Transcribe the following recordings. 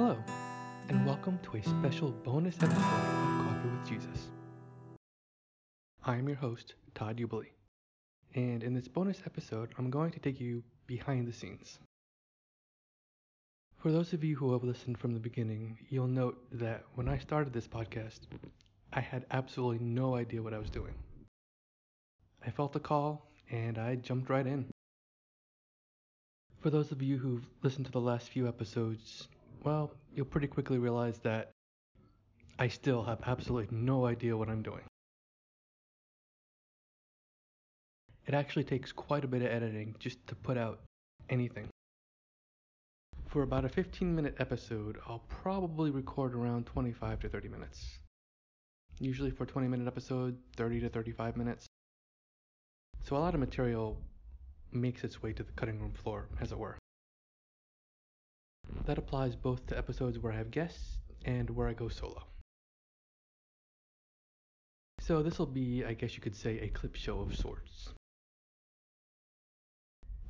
Hello, and welcome to a special bonus episode of Coffee with Jesus. I am your host, Todd Uebele, and in this bonus episode, I'm going to take you behind the scenes. For those of you who have listened from the beginning, you'll note that when I started this podcast, I had absolutely no idea what I was doing. I felt a call, and I jumped right in. For those of you who've listened to the last few episodes, well, you'll pretty quickly realize that I still have absolutely no idea what I'm doing. It actually takes quite a bit of editing just to put out anything. For about a 15 minute episode, I'll probably record around 25 to 30 minutes. Usually for a 20 minute episode, 30 to 35 minutes. So a lot of material makes its way to the cutting room floor, as it were. That applies both to episodes where I have guests and where I go solo. So this will be, I guess you could say, a clip show of sorts.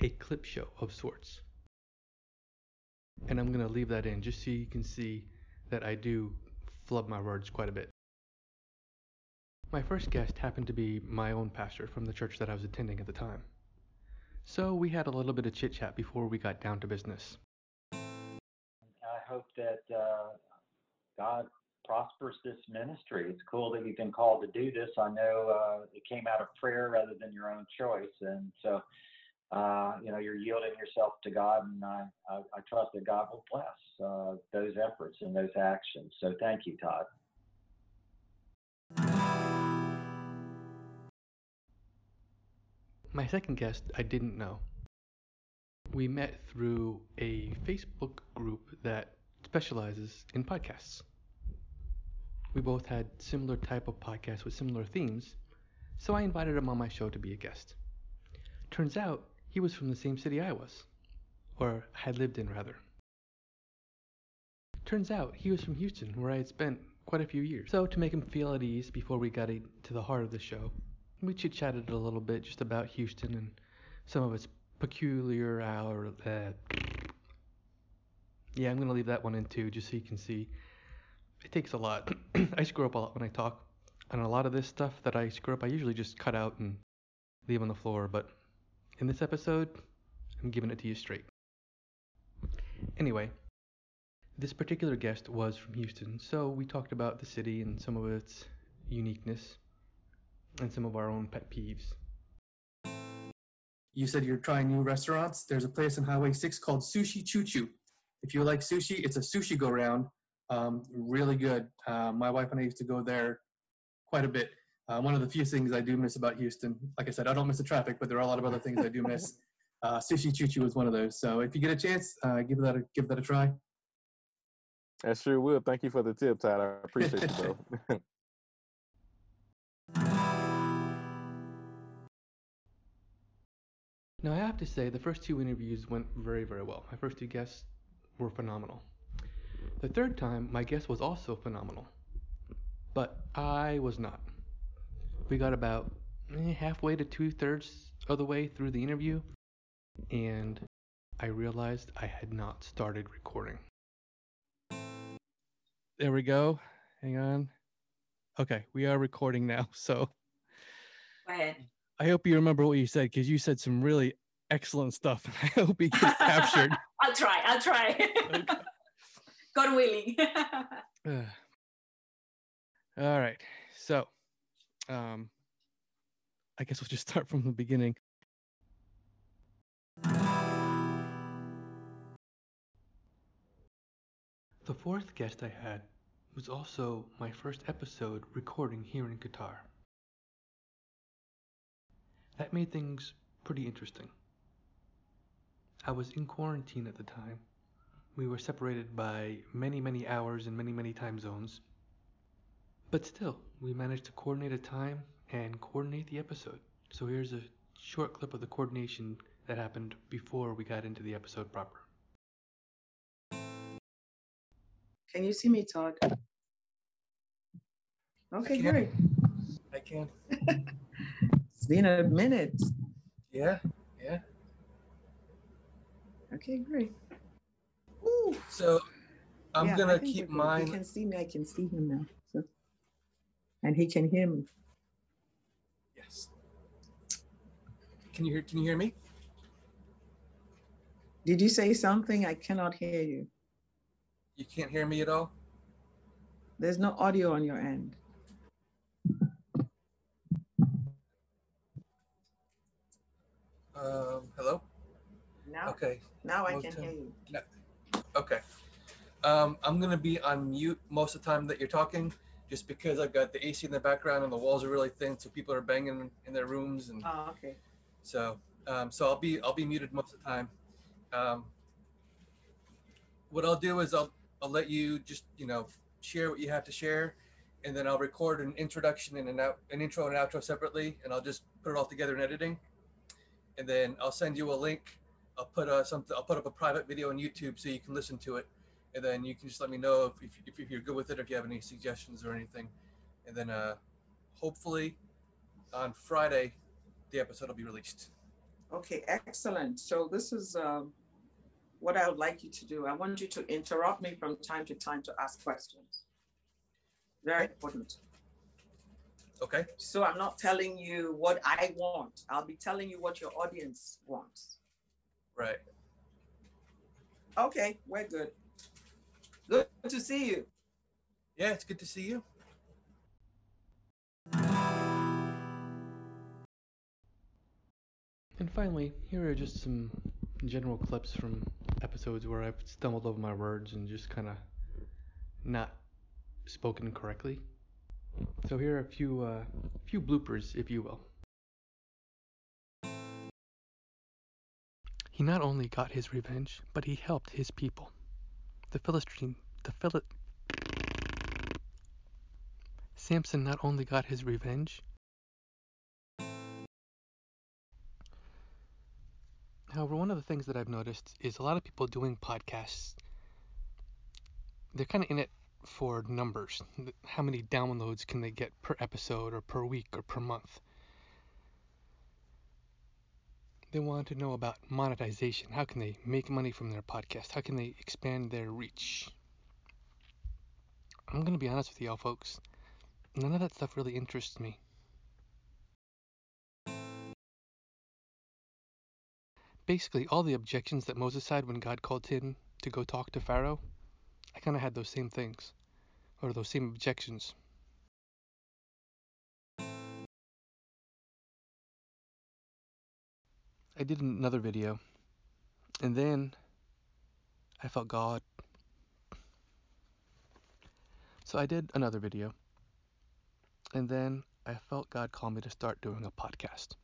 A clip show of sorts. And I'm going to leave that in just so you can see that I do flub my words quite a bit. My first guest happened to be my own pastor from the church that I was attending at the time. So we had a little bit of chit chat before we got down to business. Hope that uh, God prospers this ministry. It's cool that you've been called to do this. I know uh, it came out of prayer rather than your own choice, and so uh, you know you're yielding yourself to God, and I, I, I trust that God will bless uh, those efforts and those actions. So thank you, Todd. My second guest I didn't know. We met through a Facebook group that specializes in podcasts. We both had similar type of podcasts with similar themes, so I invited him on my show to be a guest. Turns out he was from the same city I was, or had lived in rather. Turns out he was from Houston, where I had spent quite a few years. So to make him feel at ease before we got to the heart of the show, we chit chatted a little bit just about Houston and some of its peculiar hour. Uh, yeah, I'm gonna leave that one in too, just so you can see. It takes a lot. I screw up a lot when I talk, and a lot of this stuff that I screw up, I usually just cut out and leave on the floor. But in this episode, I'm giving it to you straight. Anyway, this particular guest was from Houston, so we talked about the city and some of its uniqueness and some of our own pet peeves. You said you're trying new restaurants. There's a place on Highway 6 called Sushi Choo Choo. If you like sushi, it's a sushi go round. Um, really good. Uh, my wife and I used to go there quite a bit. Uh, one of the few things I do miss about Houston. Like I said, I don't miss the traffic, but there are a lot of other things I do miss. Uh, sushi Choo Choo is one of those. So if you get a chance, uh, give that a, give that a try. I sure will. Thank you for the tip, Tyler. I appreciate you, bro. Now, I have to say, the first two interviews went very, very well. My first two guests were phenomenal. The third time, my guest was also phenomenal. But I was not. We got about eh, halfway to two thirds of the way through the interview, and I realized I had not started recording. There we go. Hang on. Okay, we are recording now. So Go ahead. I hope you remember what you said because you said some really excellent stuff. I hope it gets captured. I'll try. I'll try. God willing. Uh, all right. So, um, I guess we'll just start from the beginning. The fourth guest I had was also my first episode recording here in Qatar. That made things pretty interesting. I was in quarantine at the time. We were separated by many, many hours and many, many time zones. But still, we managed to coordinate a time and coordinate the episode. So here's a short clip of the coordination that happened before we got into the episode proper. Can you see me, Todd? Okay, can. great. I can. It's been a minute. Yeah, yeah. Okay, great. So I'm Yeah, gonna keep we're mine. He can see me. I can see him now. So. And he can hear me. Yes. Can you hear? Can you hear me? Did you say something? I cannot hear you. You can't hear me at all. There's no audio on your end. Um, hello. Now, Okay. now I can hear you. Okay. Um, I'm gonna be on mute most of the time that you're talking, just because I've got the AC in the background and the walls are really thin, so people are banging in their rooms, and Oh, okay. so um, so I'll be I'll be muted most of the time. Um, what I'll do is I'll I'll let you just you know share what you have to share, and then I'll record an introduction and an out an intro and outro separately, and I'll just put it all together in editing, and then I'll send you a link. I'll put uh, something. I'll put up a private video on YouTube so you can listen to it, and then you can just let me know if, if, if you're good with it, or if you have any suggestions or anything, and then uh, hopefully on Friday the episode will be released. Okay, excellent. So this is um, what I would like you to do. I want you to interrupt me from time to time to ask questions. Very important. Okay. So I'm not telling you what I want. I'll be telling you what your audience wants. Right. Okay, we're good. Good to see you. Yeah, it's good to see you. And finally, here are just some general clips from episodes where I've stumbled over my words and just kind of not spoken correctly. So here are a few uh, few bloopers, if you will. He not only got his revenge, but he helped his people. The Philistine, the Phili- Samson not only got his revenge, However, one of the things that I've noticed is a lot of people doing podcasts, they're kind of in it for numbers. How many downloads can they get per episode or per week or per month? They want to know about monetization. How can they make money from their podcast? How can they expand their reach? I'm going to be honest with y'all, folks. None of that stuff really interests me. basically all the objections that Moses had when God called him to go talk to Pharaoh, I kind of had those same things, or those same objections. I did another video, and then I felt God. So I did another video, and then I felt God call me to start doing a podcast.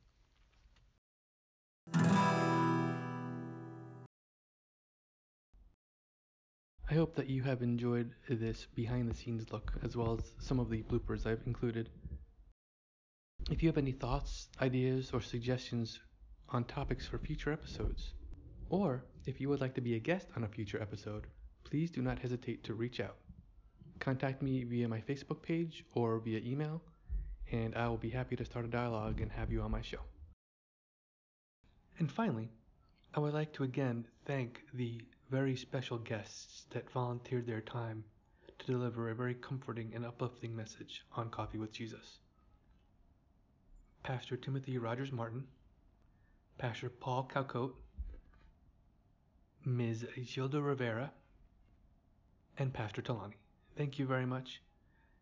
I hope that you have enjoyed this behind the scenes look as well as some of the bloopers I've included. If you have any thoughts, ideas, or suggestions on topics for future episodes, or if you would like to be a guest on a future episode, please do not hesitate to reach out. Contact me via my Facebook page or via email, and I will be happy to start a dialogue and have you on my show. And finally, I would like to again thank the very special guests that volunteered their time to deliver a very comforting and uplifting message on Coffee with Jesus. Pastor Timothy Rogers Martin, Pastor Paul Calcote, Ms. Yilda Rivera, and Pastor Tolani. Thank you very much.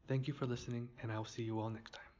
Thank you for listening, and I will see you all next time.